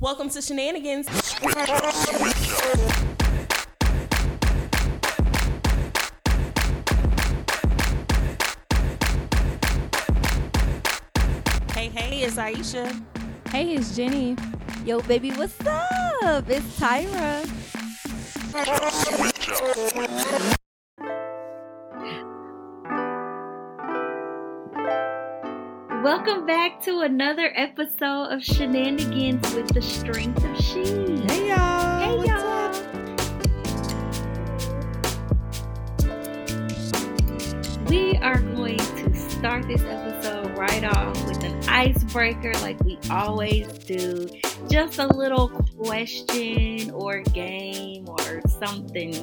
Welcome to Shenanigans. Hey, hey, it's Aisha. Hey, it's Jenny. Yo, baby, what's up? It's Tyra. Welcome back to another episode of Shenanigans with the Strength of She. Hey, y'all. Hey, What's y'all. up? We are going to start this episode right off with an icebreaker like we always do. Just a little question or game or something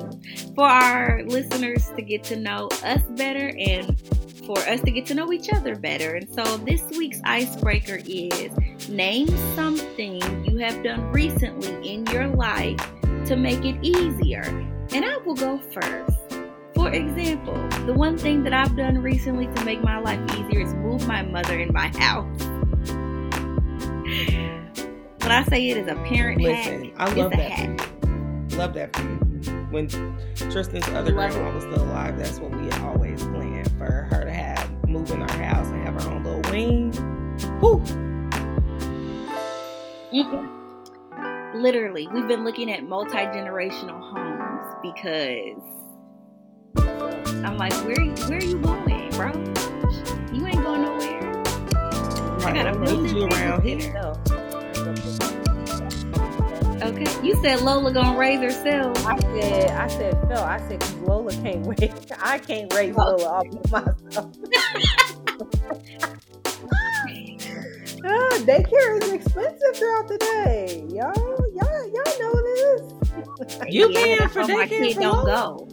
for our listeners to get to know us better and for us to get to know each other better. And so this week's icebreaker is name something you have done recently in your life to make it easier. And I will go first. For example, the one thing that I've done recently to make my life easier is move my mother in my house. When I say it is a parent Listen, hat, I love a that. you. Love that for you. When Tristan's other Love grandma was still alive, that's what we always planned for her to have move in our house and have her own little wing. Woo! Mhm. Literally, we've been looking at multi generational homes because I'm like, where where are you going, bro? You ain't going nowhere. I gotta move you around here. Okay, you said Lola gonna raise herself. I said, I said, Phil, I said, 'cause Lola can't wait. I can't raise Lola all by myself. Ah, daycare is expensive throughout the day. Y'all, y'all, y'all know this. You paying that's for why my daycare kid for don't Lola?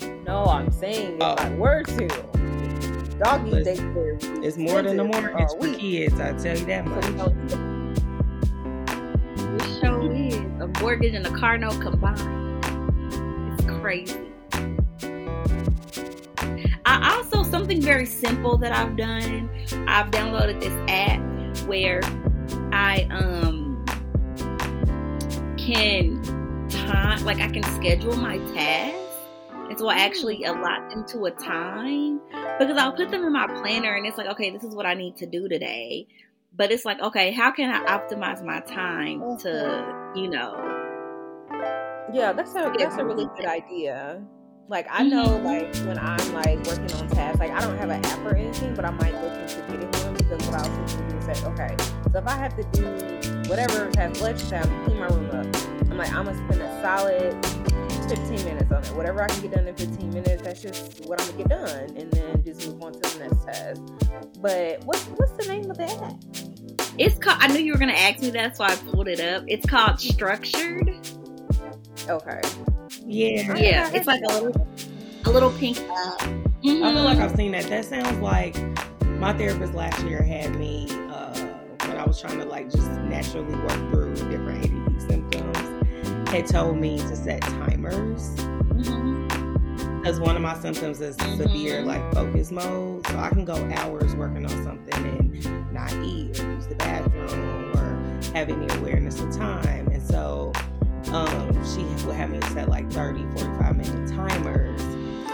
go. No, I'm saying if Oh. I were to. Doggy Listen, daycare. It's more than the expensive mortgage a for kids, I tell you that much. Mortgage and a car note combined. It's crazy. I also something very simple that I've done. I've downloaded this app where I um can time like I can schedule my tasks. And so I actually allot them to a time because I'll put them in my planner and it's like, okay, this is what I need to do today. But it's like, okay, how can I optimize my time to, you know, Yeah, that's a that's a really good idea. Like I know, Mhm. like when I'm like working on tasks, like I don't have an app or anything, but I might look into getting one because what I was thinking is that okay, so if I have to do whatever has lunch time, clean my room up, I'm like I'm gonna spend a solid 15 minutes on it. Whatever I can get done in 15 minutes, that's just what I'm gonna get done, and then just move on to the next task. But what's what's the name of that? app? It's called, I knew you were going to ask me that, so I pulled it up. It's called Structured. Okay, Yeah. Yeah, it's like a little, a little pink app. I feel like. I've seen that. That sounds like my therapist last year had me uh, when I was trying to like just naturally work through different ADD symptoms. Had told me to set timers. Because one of my symptoms is severe like focus mode, so I can go hours working on something and not eat or use the bathroom or have any awareness of time. And so um, she would have me set like 30, 45 minute timers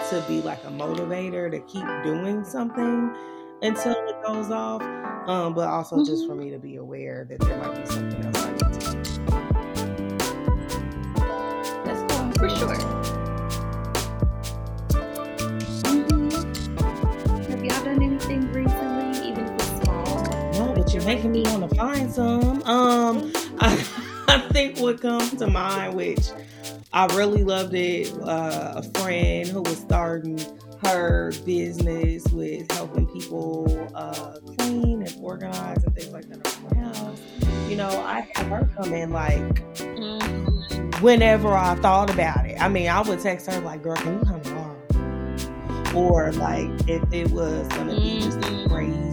to be like a motivator to keep doing something until it goes off. Um, but also just for me to be aware that there might be something else I need to do. Making me want to find some. Um, I, I think what comes to mind, which I really loved it, uh, a friend who was starting her business with helping people uh, clean and organize and things like that around the house. You know, I had her come in like whenever I thought about it. I mean, I would text her like, "Girl, can you come tomorrow?" Or like, if it was gonna be just a Mhm. crazy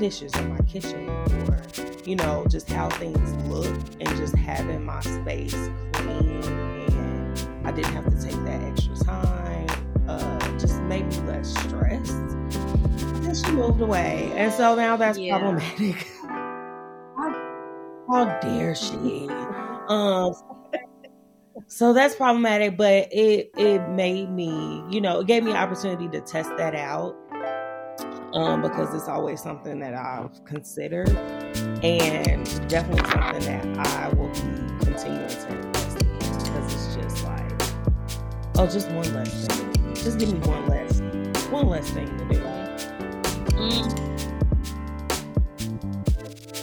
the dishes in my kitchen, or you know, just how things look, and just having my space clean, and I didn't have to take that extra time. Uh, just made me less stressed. then she moved away, and so now that's Yeah. problematic. how, how dare she? Um, so that's problematic, but it it made me, you know, it gave me an opportunity to test that out. Um, because it's always something that I've considered, and definitely something that I will be continuing to invest in because it's just like, oh, just one less thing. Just give me one less, one less thing to do. Mm.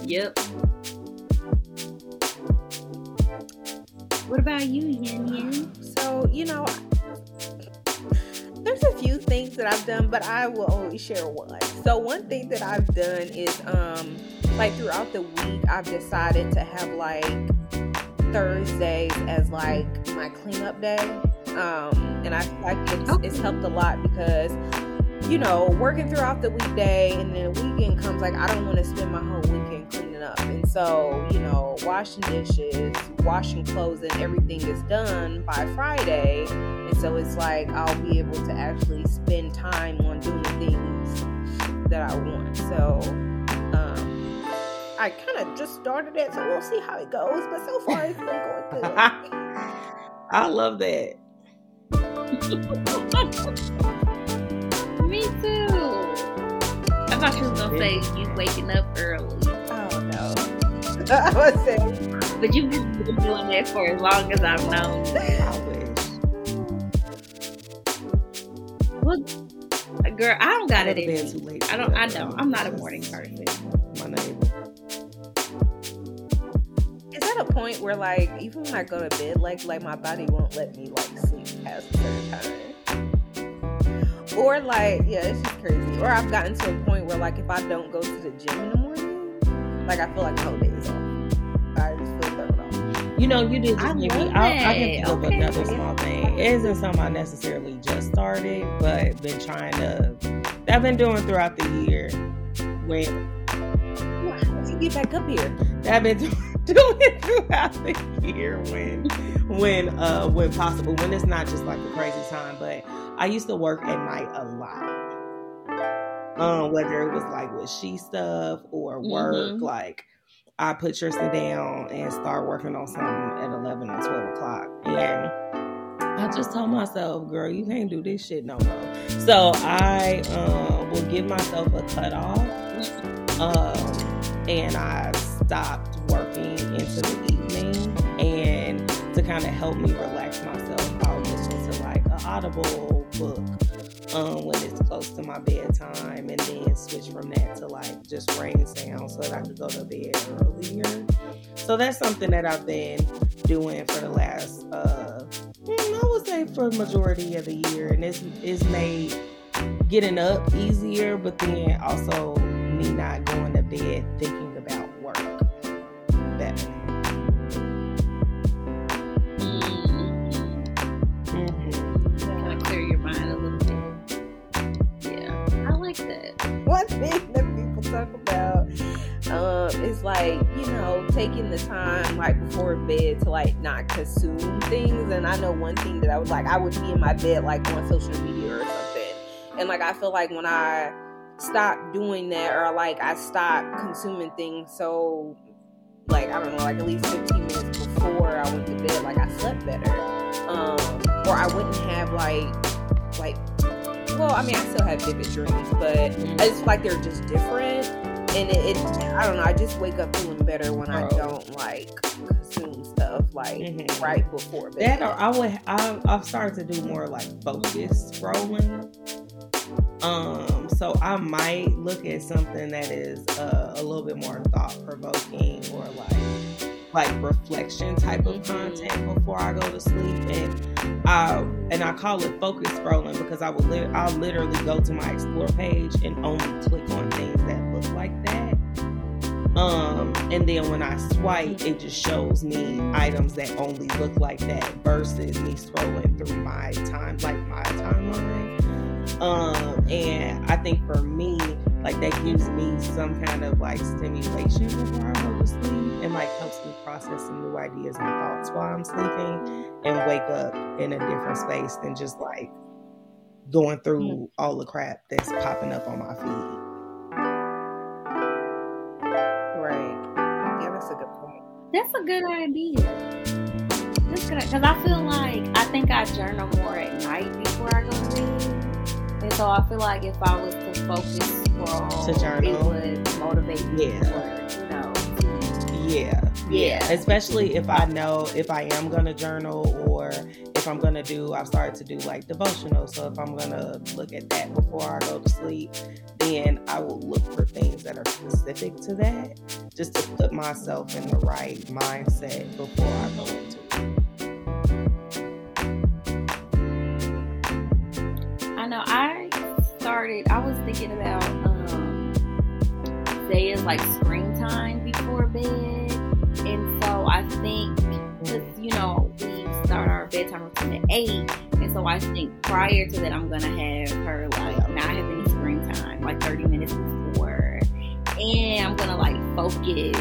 Yep. What about you, Yin Yin? So, you know, there's a few things that I've done, but I will only share one. So, one thing that I've done is, um, like throughout the week, I've decided to have like Thursdays as like my cleanup day. Um, and I feel like it's, it's helped a lot because, you know, working throughout the weekday and then the weekend comes, like, I don't want to spend my whole weekend cleaning up. And so, you know, washing dishes, washing clothes, and everything is done by Friday. And so it's like I'll be able to actually spend time on doing the things that I want. So, um, I kind of just started it, so we'll see how it goes. But so far, it's been going good. I love that. Me too. I thought you was gonna say you waking up early, no. I was saying, but you've been doing that for as long as I've known. you. I wish. Well, girl, I don't got I it go to in bed me. too late. I don't. I don't. I'm not a morning person. My neighbor. is that a point where like even when I go to bed, like like my body won't let me like sleep past a certain time? Or like yeah, it's just crazy. Or I've gotten to a point where like if I don't go to the gym in the morning, like I feel like the whole day You know, you did I just make me. love I, I can think of Okay. another small thing. It isn't something I necessarily just started, but been trying to. I've been doing throughout the year. When How did you get back up here? I've been doing it throughout the year when, when, uh, when possible. When it's not just like a crazy time, but I used to work at night a lot. Um, whether it was like with she stuff or work, Mhm. like I put Tristan down and start working on something at eleven or twelve o'clock, and I just told myself, "Girl, you can't do this shit no more." So I um, will give myself a cutoff, um, and I stopped working into the evening, and to kind of help me relax myself, I'll listen to like an audible book um, when it's close to my bedtime, and then switch from that to like just rain sound so that I could go to bed earlier. So that's something that I've been doing for the last, uh, mm, I would say, for the majority of the year, and it's it's made getting up easier, but then also me not going to bed thinking about work consume things and i know one thing that i was like i would be in my bed like on social media or something. And like i feel like when i stop doing that or like i stop consuming things so like i don't know like at least 15 minutes before i went to bed like i slept better. Um or i wouldn't have like like well i mean i still have vivid dreams but I just feel like they're just different, and it, it. I don't know. I just wake up feeling better when I don't like consume stuff like Mhm. right before bed. That or I would I, I've started to do more like focused scrolling. Um, so I might look at something that is uh, a little bit more thought provoking or like like reflection type of content before I go to sleep, and I and I call it focus scrolling because I will lit- I'll literally go to my explore page and only click on things that look like that. Um, and then when I swipe, it just shows me items that only look like that versus me scrolling through my time, like my timeline. Um, and I think for me, like that gives me some kind of like stimulation before I go to sleep and like helps me process some new ideas and thoughts while I'm sleeping and wake up in a different space than just like going through all the crap that's popping up on my feed. That's a good idea. That's good because I feel like I think I journal more at night before I go to bed, and so I feel like if I was to focus scroll, To journal. it would motivate me Yeah. for you know. Yeah. Yeah. Especially if I know if I am gonna journal or if I'm gonna do I've started to do like devotional. So if I'm gonna look at that before I go to sleep, then I will look for things that are specific to that just to put myself in the right mindset before I go into it. I know I started. I was thinking about um, Zaya's like screen time before bed, eight, and so I think prior to that I'm gonna have her like not have any screen time, like thirty minutes before, and I'm gonna like focus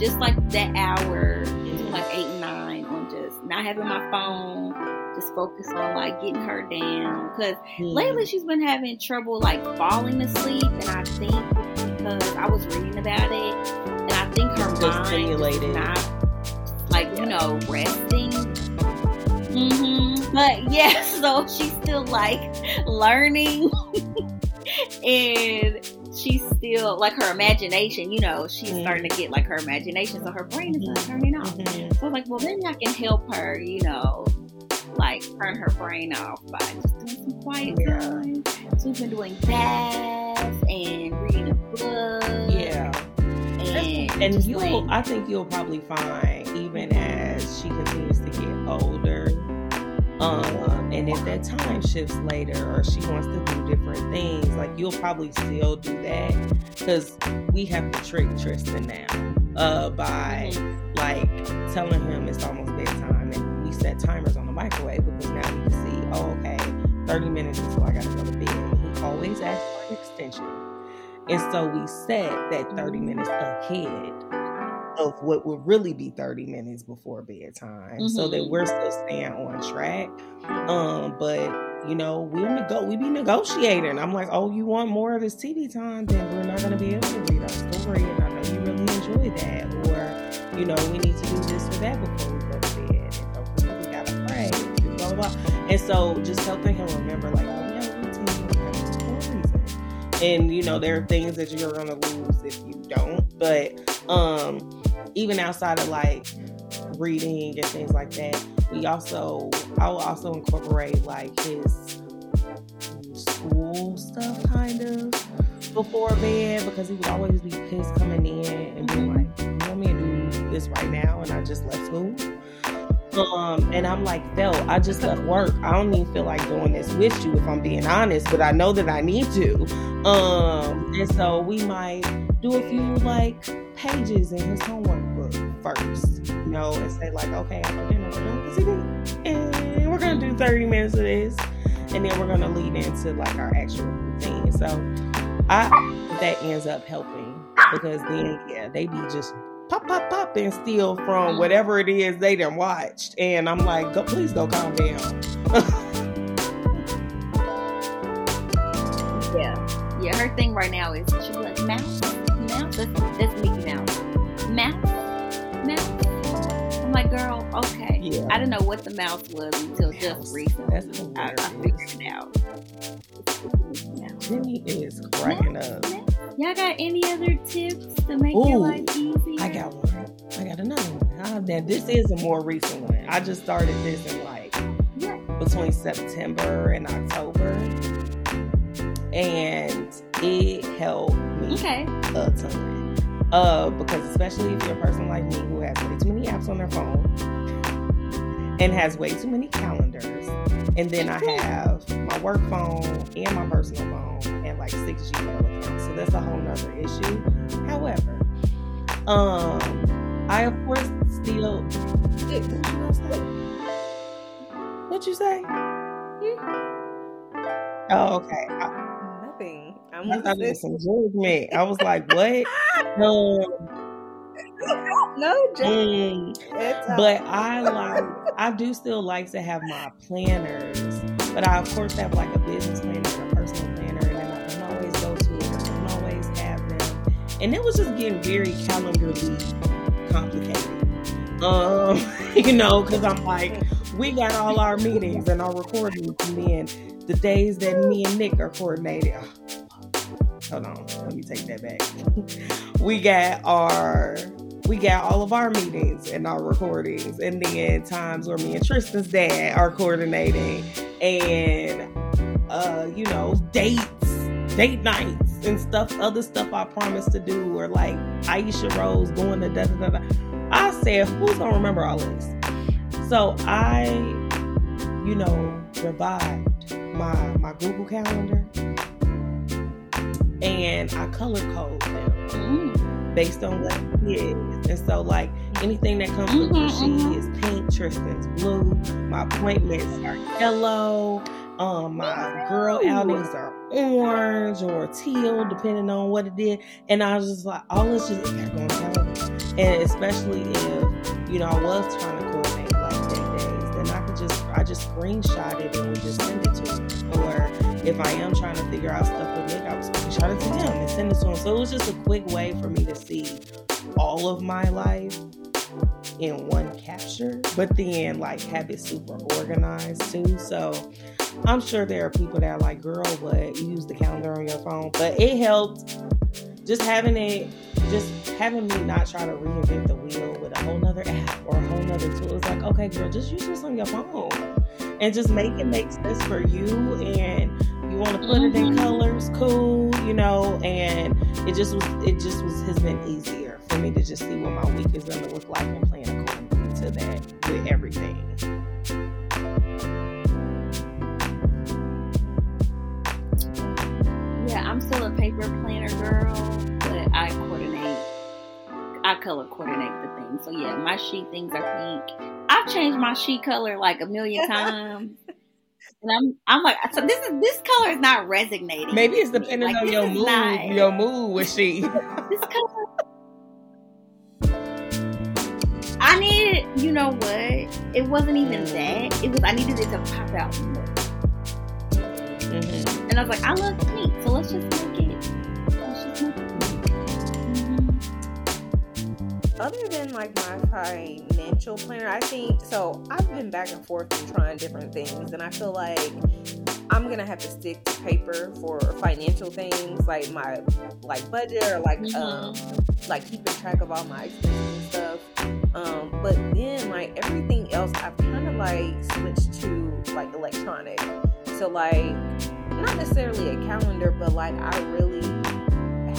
just like that hour like eight and nine on just not having my phone. Just focus on like getting her down because lately she's been having trouble like falling asleep and i think because i was reading about it and i think her Just mind stimulated. is not like you know hmm but yeah so she's still like learning and she's still like her imagination you know she's Mhm. starting to get like her imagination so her brain is not turning off Mhm. so I was like, well, maybe I can help her, you know, like turn her brain off by just doing some quiet Yeah. time. So we've been doing that and reading a book. Yeah. And, And you'll, like, I think you'll probably find, even as she continues to get older, um, and if that time shifts later or she wants to do different things, like you'll probably still do that because we have to trick Tristan now uh, by like telling him it's almost bedtime and we set timers on the microwave because now we can see, oh, okay, 30 minutes until I gotta go to bed. He always asks for an extension. And so we set that 30 minutes ahead of what would really be 30 minutes before bedtime so that Mhm. we're still staying on track. Um, but you know, we nego- we be negotiating. I'm like, oh, you want more of this TV time, then we're not gonna be able to read our story. And I know you really enjoy that. Or, you know, we need to do this or that before we go to bed. And don't forget we gotta pray. Blah blah blah. And so just helping him remember, like, oh, we have routine we have this for a reason. And you know, there are things that you're gonna lose if you don't. But um, even outside of like reading and things like that, we also I will also incorporate like his school stuff kind of before bed because he would always be pissed coming in and be like, You want me to do this right now? And I just left school. Um, and I'm like, Phil, I just left work. I don't even feel like doing this with you if I'm being honest, but I know that I need to. Um, and so we might do a few like pages in his homework book first, you know, and say like, okay, doing and we're gonna do 30 minutes of this, and then we're gonna lead into like our actual routine. So I that ends up helping because then yeah, they be just pop pop pop and steal from mm-hmm. whatever it is they done watched, and I'm like, go, please go calm down. yeah. Yeah, her thing right now is be like, mouse, mouse. That's, that's Mickey. Mouse, mouse. I'm like, girl, okay. Yeah. I didn't know what the mouse was until just recently. That's I, I figured it out. Jimmy is cracking up. Y'all got any other tips to make Ooh, your life easier? I got one. I got another one. Now this is a more recent one. I just started this in like Yeah. between September and October, and it helped me Okay. a ton. Uh, because especially if you're a person like me who has way too many apps on their phone and has way too many calendars, and then I have my work phone and my personal phone and like six Gmail accounts, so that's a whole nother issue. However, um, I of course still. What you say? What you say? Oh, okay. I, Nothing. I thought it was some judgment. I was like, what? Um, No, just mm. but I like I do still like to have my planners But I of course have like a business planner and a personal planner, and I don't always go to it. I don't always have them, and it was just getting very calendarly complicated. Um, you know, because I'm like, we got all our meetings and our recordings, and then the days that me and Nick are coordinated. Hold on, let me take that back. we got our we got all of our meetings and our recordings, and then times where me and Tristan's dad are coordinating, and uh, you know, dates, date nights, and stuff, other stuff I promised to do, or like Aisha Rose going to da da da. da. I said, who's gonna remember all this? So I, you know, revived my my Google Calendar, and I color code them Mm. based on what it is. And so, like anything that comes Mhm, from she mhm. is pink, Tristan's blue. My appointments are yellow. Um, my girl outings are orange or teal, depending on what it is. And I was just like, all this just it gotta go on. And especially if you know I was trying to coordinate like day days, then I could just I just screenshot it and would just send it to him. If I am trying to figure out stuff with Nick, I would screenshot it to him and send it to him. So it was just a quick way for me to see all of my life in one capture, but then like have it super organized too. So I'm sure there are people that are like, girl, what? You use the calendar on your phone. But it helped just having it, just having me not try to reinvent the wheel with a whole nother app or a whole nother tool. It's like, okay, girl, just use this on your phone and just make it make sense for you. And you want to put it in Mhm. colors, cool, you know. And it just was, it just was has been easier for me to just see what my week is going to look like and plan accordingly to that with everything. Yeah, I'm still a paper planner girl, but I coordinate. I color coordinate the things. So yeah, my sheet things are pink. I've changed my sheet color like a million times. And I'm, I'm like, so this is this color is not resonating. Maybe it's depending Like, on your mood, not- your mood with she. this color. I needed, you know what? It wasn't even that. It was I needed it to pop out more. Mhm. And I was like, I love pink, so let's just make it. Other than like my financial planner, I think so. I've been back and forth and trying different things, and I feel like I'm gonna have to stick to paper for financial things like my like budget or like um like keeping track of all my expenses and stuff. Um, but then like everything else, I've kind of like switched to like electronic. So like not necessarily a calendar, but like I really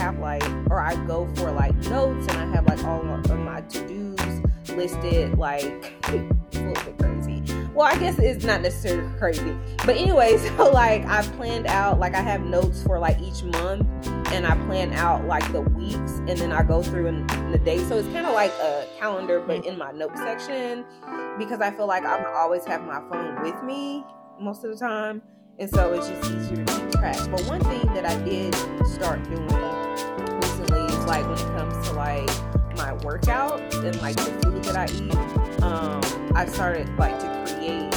have like or I go for like notes and I have like all of my to dos listed like a little bit crazy. Well, I guess it's not necessarily crazy. But anyway, so like I've planned out like I have notes for like each month and I plan out like the weeks and then I go through in, in the day. So it's kind of like a calendar but mm-hmm. in my note section because I feel like I'm always have my phone with me most of the time. And so it's just easier to keep track. But one thing that I did start doing recently is like when it comes to like my workout and like the food that I eat, um, I started like to create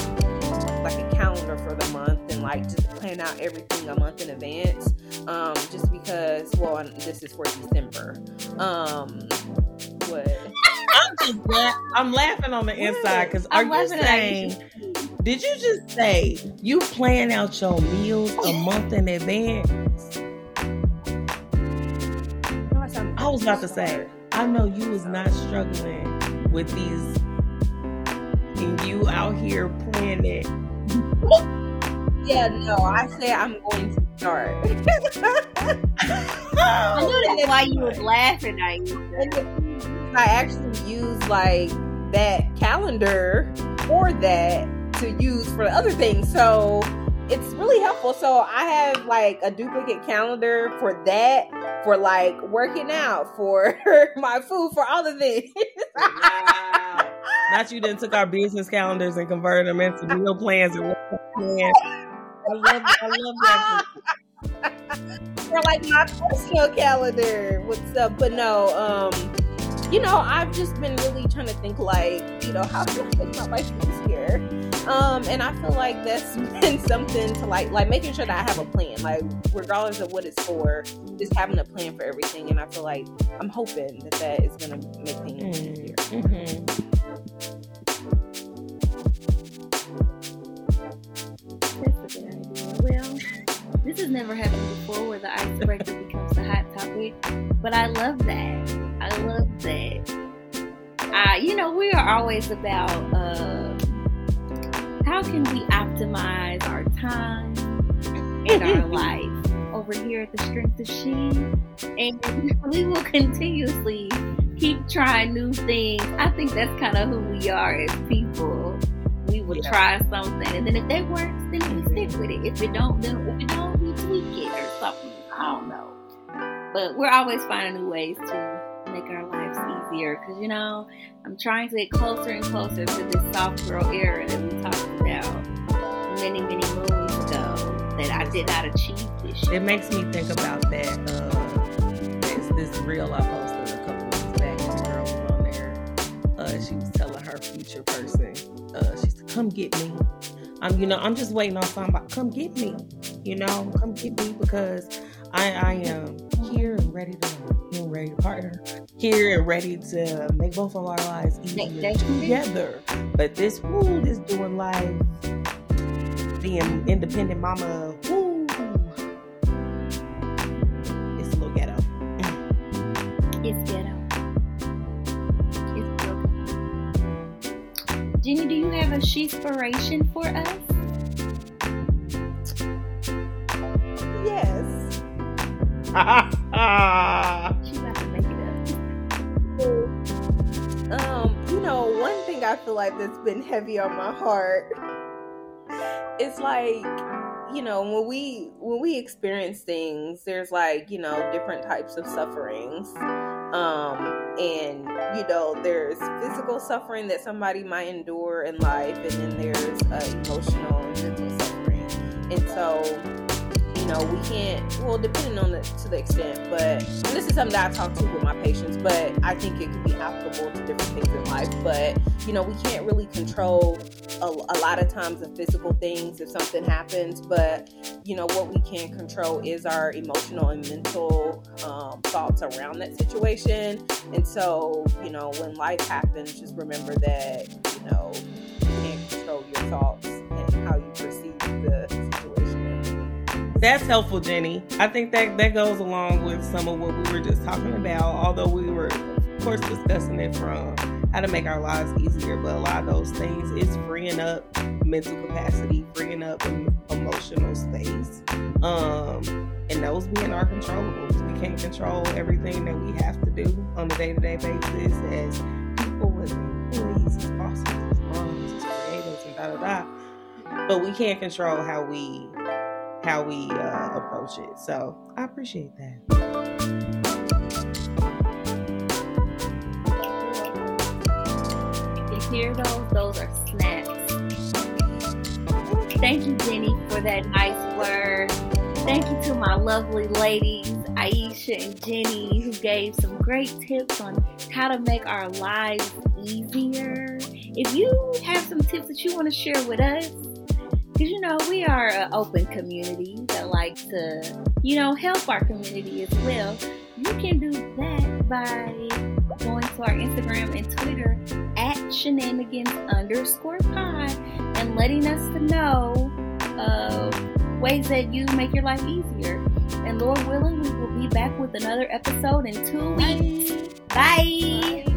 like a calendar for the month and like just plan out everything a month in advance. Um, just because, well, this is for December. Um, what? I'm just la- I'm laughing on the inside because are I'm you saying? Did you just say you plan out your meals a month in advance? Was about to say, I know you was not struggling with these, and you out here planning. Yeah, no, I say I'm going to start. I knew that's why you was laughing at you. I actually use like that calendar for that to use for the other things. So it's really helpful. So I have like a duplicate calendar for that, for like working out, for my food, for all of this. Wow. Not you didn't took our business calendars and converted them into meal plans and plans. I love, I love that. for like my personal calendar with stuff. But no, um, you know, I've just been really trying to think like, you know, how can I make my life easier? Um, and I feel like that's been something to like, like making sure that I have a plan, like regardless of what it's for, just having a plan for everything. And I feel like I'm hoping that that is gonna make things easier. Mm-hmm. That's a good. Well, this has never happened before where the icebreaker becomes the hot topic, but I love that. I love that. Uh, you know, we are always about uh, how can we optimize our time and our life over here at the Strength of She, and we will continuously keep trying new things. I think that's kind of who we are as people. We will Yeah. try something, and then if they work, then we stick with it. If it don't, then if it don't, we tweak it or something. I don't know. But we're always finding new ways to make our lives easier. Cause you know, I'm trying to get closer and closer to this soft girl era that we talked many, many moons ago that I did not achieve this year. It makes me think about that. Uh, this, this reel I posted a couple weeks back. Girl was on there. Uh, she was telling her future person. Uh, she said, "Come get me." I'm, you know, I'm just waiting on somebody. Come get me. You know, come get me because I, I am ready to, here and ready to partner. Here and ready to make both of our lives easier that connection. together. But this woo, this doing life, being independent mama, woo, it's a little ghetto. It's ghetto. It's broken. Jenny, do you have a she inspiration for us? Yes. Up. Um, you know, one thing I feel like that's been heavy on my heart It's like, you know, when we when we experience things, there's like, you know, different types of sufferings. Um, and you know, there's physical suffering that somebody might endure in life, and then there's uh, emotional and mental suffering. And so, you know, we can't, well, depending on the, to the extent, but this is something that I talk to with my patients, but I think it could be applicable to different things in life. But, you know, we can't really control a, a lot of times the physical things if something happens, but, you know, what we can control is our emotional and mental um, thoughts around that situation. And so, you know, when life happens, just remember that, you know, you can't control your thoughts That's helpful, Jenny. I think that that goes along with some of what we were just talking about. Although we were, of course, discussing it from how to make our lives easier, but a lot of those things is freeing up mental capacity, freeing up em- emotional space, um, and those being our controllables. We can't control everything that we have to do on a day-to-day basis as people, as employees, as bosses, as moms, as creatives, and da da da. But we can't control how we how we uh, approach it. So I appreciate that. Hear those? Those are snaps. Thank you, Jenny, for that nice word. Thank you to my lovely ladies, Aisha and Jenny, who gave some great tips on how to make our lives easier. If you have some tips that you want to share with us, because you know we are an open community that likes to, you know, help our community as well. You can do that by going to our Instagram and Twitter at shenanigans underscore pod and letting us know uh, ways that you make your life easier. And Lord willing, we will be back with another episode in two weeks. Bye.